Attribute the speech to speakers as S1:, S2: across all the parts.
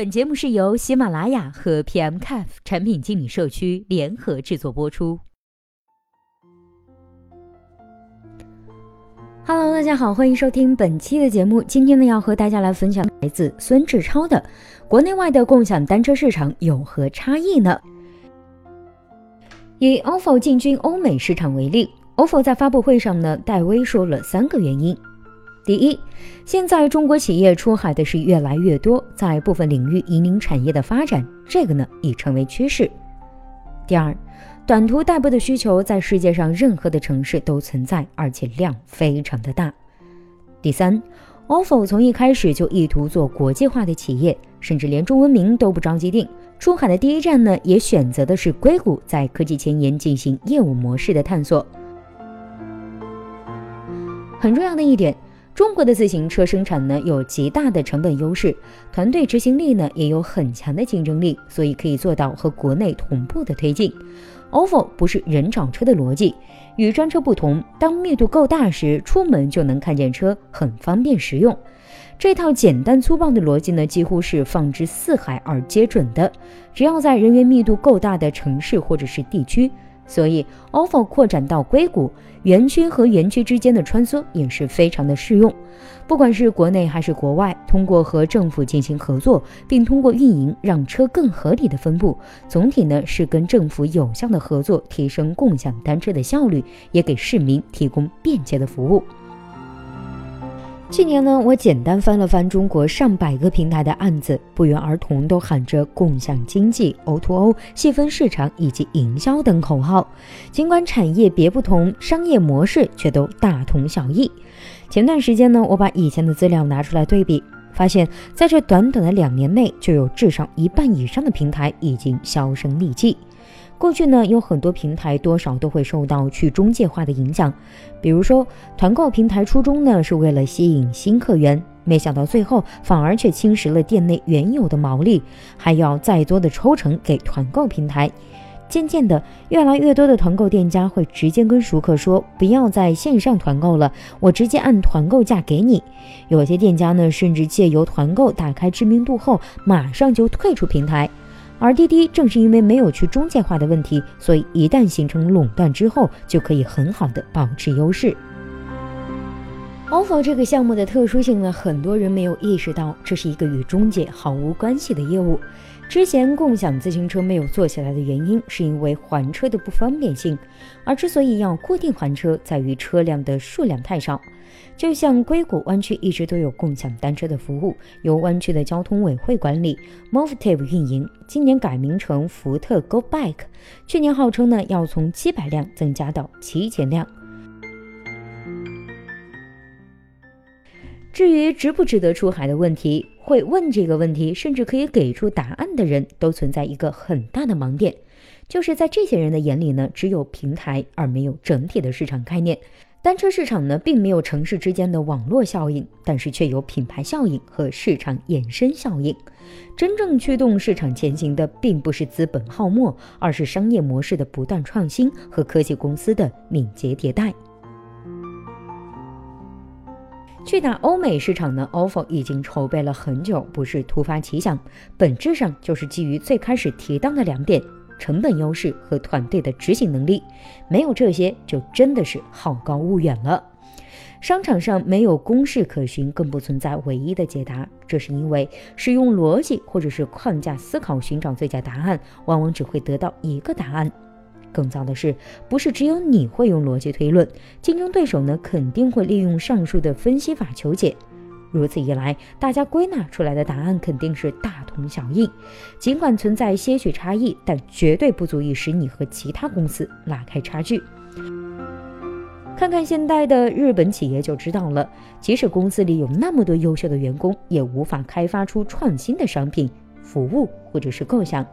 S1: 本节目是由喜马拉雅和 PMCAF 产品经理社区联合制作播出。Hello，大家好，欢迎收听本期的节目。今天呢，要和大家来分享来自孙志超的“国内外的共享单车市场有何差异呢？”以 ofo 进军欧美市场为例，ofo 在发布会上呢，戴威说了三个原因。第一，现在中国企业出海的是越来越多，在部分领域引领产业的发展，这个呢已成为趋势。第二，短途代步的需求在世界上任何的城市都存在，而且量非常的大。第三，ofo 从一开始就意图做国际化的企业，甚至连中文名都不着急定。出海的第一站呢，也选择的是硅谷，在科技前沿进行业务模式的探索。很重要的一点。中国的自行车生产呢有极大的成本优势，团队执行力呢也有很强的竞争力，所以可以做到和国内同步的推进。ofo 不是人找车的逻辑，与专车不同，当密度够大时，出门就能看见车，很方便实用。这套简单粗暴的逻辑呢，几乎是放之四海而皆准的，只要在人员密度够大的城市或者是地区。所以，ofo 扩展到硅谷园区和园区之间的穿梭也是非常的适用。不管是国内还是国外，通过和政府进行合作，并通过运营让车更合理的分布，总体呢是跟政府有效的合作，提升共享单车的效率，也给市民提供便捷的服务。去年呢，我简单翻了翻中国上百个平台的案子，不约而同都喊着共享经济、O2O、细分市场以及营销等口号。尽管产业别不同，商业模式却都大同小异。前段时间呢，我把以前的资料拿出来对比，发现在这短短的两年内，就有至少一半以上的平台已经销声匿迹。过去呢，有很多平台多少都会受到去中介化的影响，比如说团购平台初衷呢是为了吸引新客源，没想到最后反而却侵蚀了店内原有的毛利，还要再多的抽成给团购平台。渐渐的，越来越多的团购店家会直接跟熟客说，不要在线上团购了，我直接按团购价给你。有些店家呢，甚至借由团购打开知名度后，马上就退出平台。而滴滴正是因为没有去中介化的问题，所以一旦形成垄断之后，就可以很好的保持优势。Ofo 这个项目的特殊性呢，很多人没有意识到，这是一个与中介毫无关系的业务。之前共享自行车没有做起来的原因，是因为还车的不方便性。而之所以要固定还车，在于车辆的数量太少。就像硅谷湾区一直都有共享单车的服务，由湾区的交通委会管理，Movtive 运营。今年改名成福特 Go Bike，去年号称呢要从七百辆增加到七千辆。至于值不值得出海的问题，会问这个问题，甚至可以给出答案的人，都存在一个很大的盲点，就是在这些人的眼里呢，只有平台而没有整体的市场概念。单车市场呢，并没有城市之间的网络效应，但是却有品牌效应和市场衍生效应。真正驱动市场前行的，并不是资本泡沫，而是商业模式的不断创新和科技公司的敏捷迭代。去打欧美市场呢，ofo 已经筹备了很久，不是突发奇想，本质上就是基于最开始提到的两点：成本优势和团队的执行能力。没有这些，就真的是好高骛远了。商场上没有公式可循，更不存在唯一的解答。这是因为使用逻辑或者是框架思考寻找最佳答案，往往只会得到一个答案。更糟的是，不是只有你会用逻辑推论，竞争对手呢肯定会利用上述的分析法求解。如此一来，大家归纳出来的答案肯定是大同小异。尽管存在些许差异，但绝对不足以使你和其他公司拉开差距。看看现代的日本企业就知道了，即使公司里有那么多优秀的员工，也无法开发出创新的商品、服务或者是构想。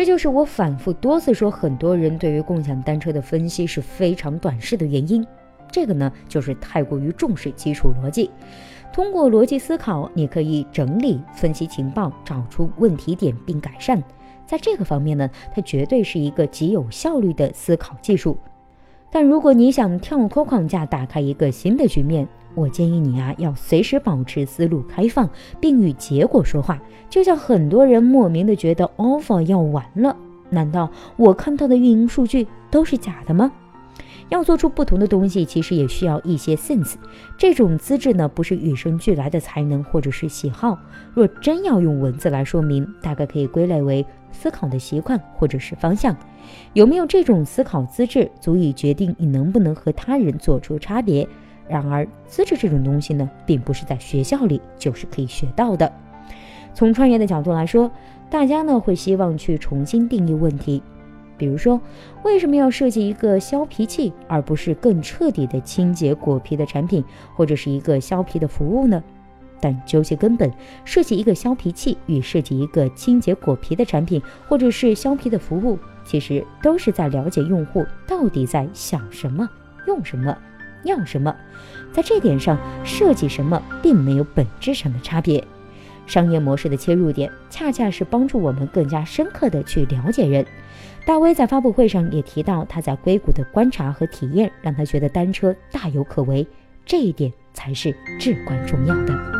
S1: 这就是我反复多次说，很多人对于共享单车的分析是非常短视的原因。这个呢，就是太过于重视基础逻辑。通过逻辑思考，你可以整理、分析情报，找出问题点并改善。在这个方面呢，它绝对是一个极有效率的思考技术。但如果你想跳脱框架，打开一个新的局面，我建议你啊，要随时保持思路开放，并与结果说话。就像很多人莫名的觉得 offer 要完了，难道我看到的运营数据都是假的吗？要做出不同的东西，其实也需要一些 sense。这种资质呢，不是与生俱来的才能或者是喜好。若真要用文字来说明，大概可以归类为思考的习惯或者是方向。有没有这种思考资质，足以决定你能不能和他人做出差别。然而，资质这种东西呢，并不是在学校里就是可以学到的。从创业的角度来说，大家呢会希望去重新定义问题。比如说，为什么要设计一个削皮器，而不是更彻底的清洁果皮的产品，或者是一个削皮的服务呢？但究其根本，设计一个削皮器与设计一个清洁果皮的产品，或者是削皮的服务，其实都是在了解用户到底在想什么、用什么、要什么。在这点上，设计什么并没有本质上的差别。商业模式的切入点，恰恰是帮助我们更加深刻的去了解人。大威在发布会上也提到，他在硅谷的观察和体验让他觉得单车大有可为，这一点才是至关重要的。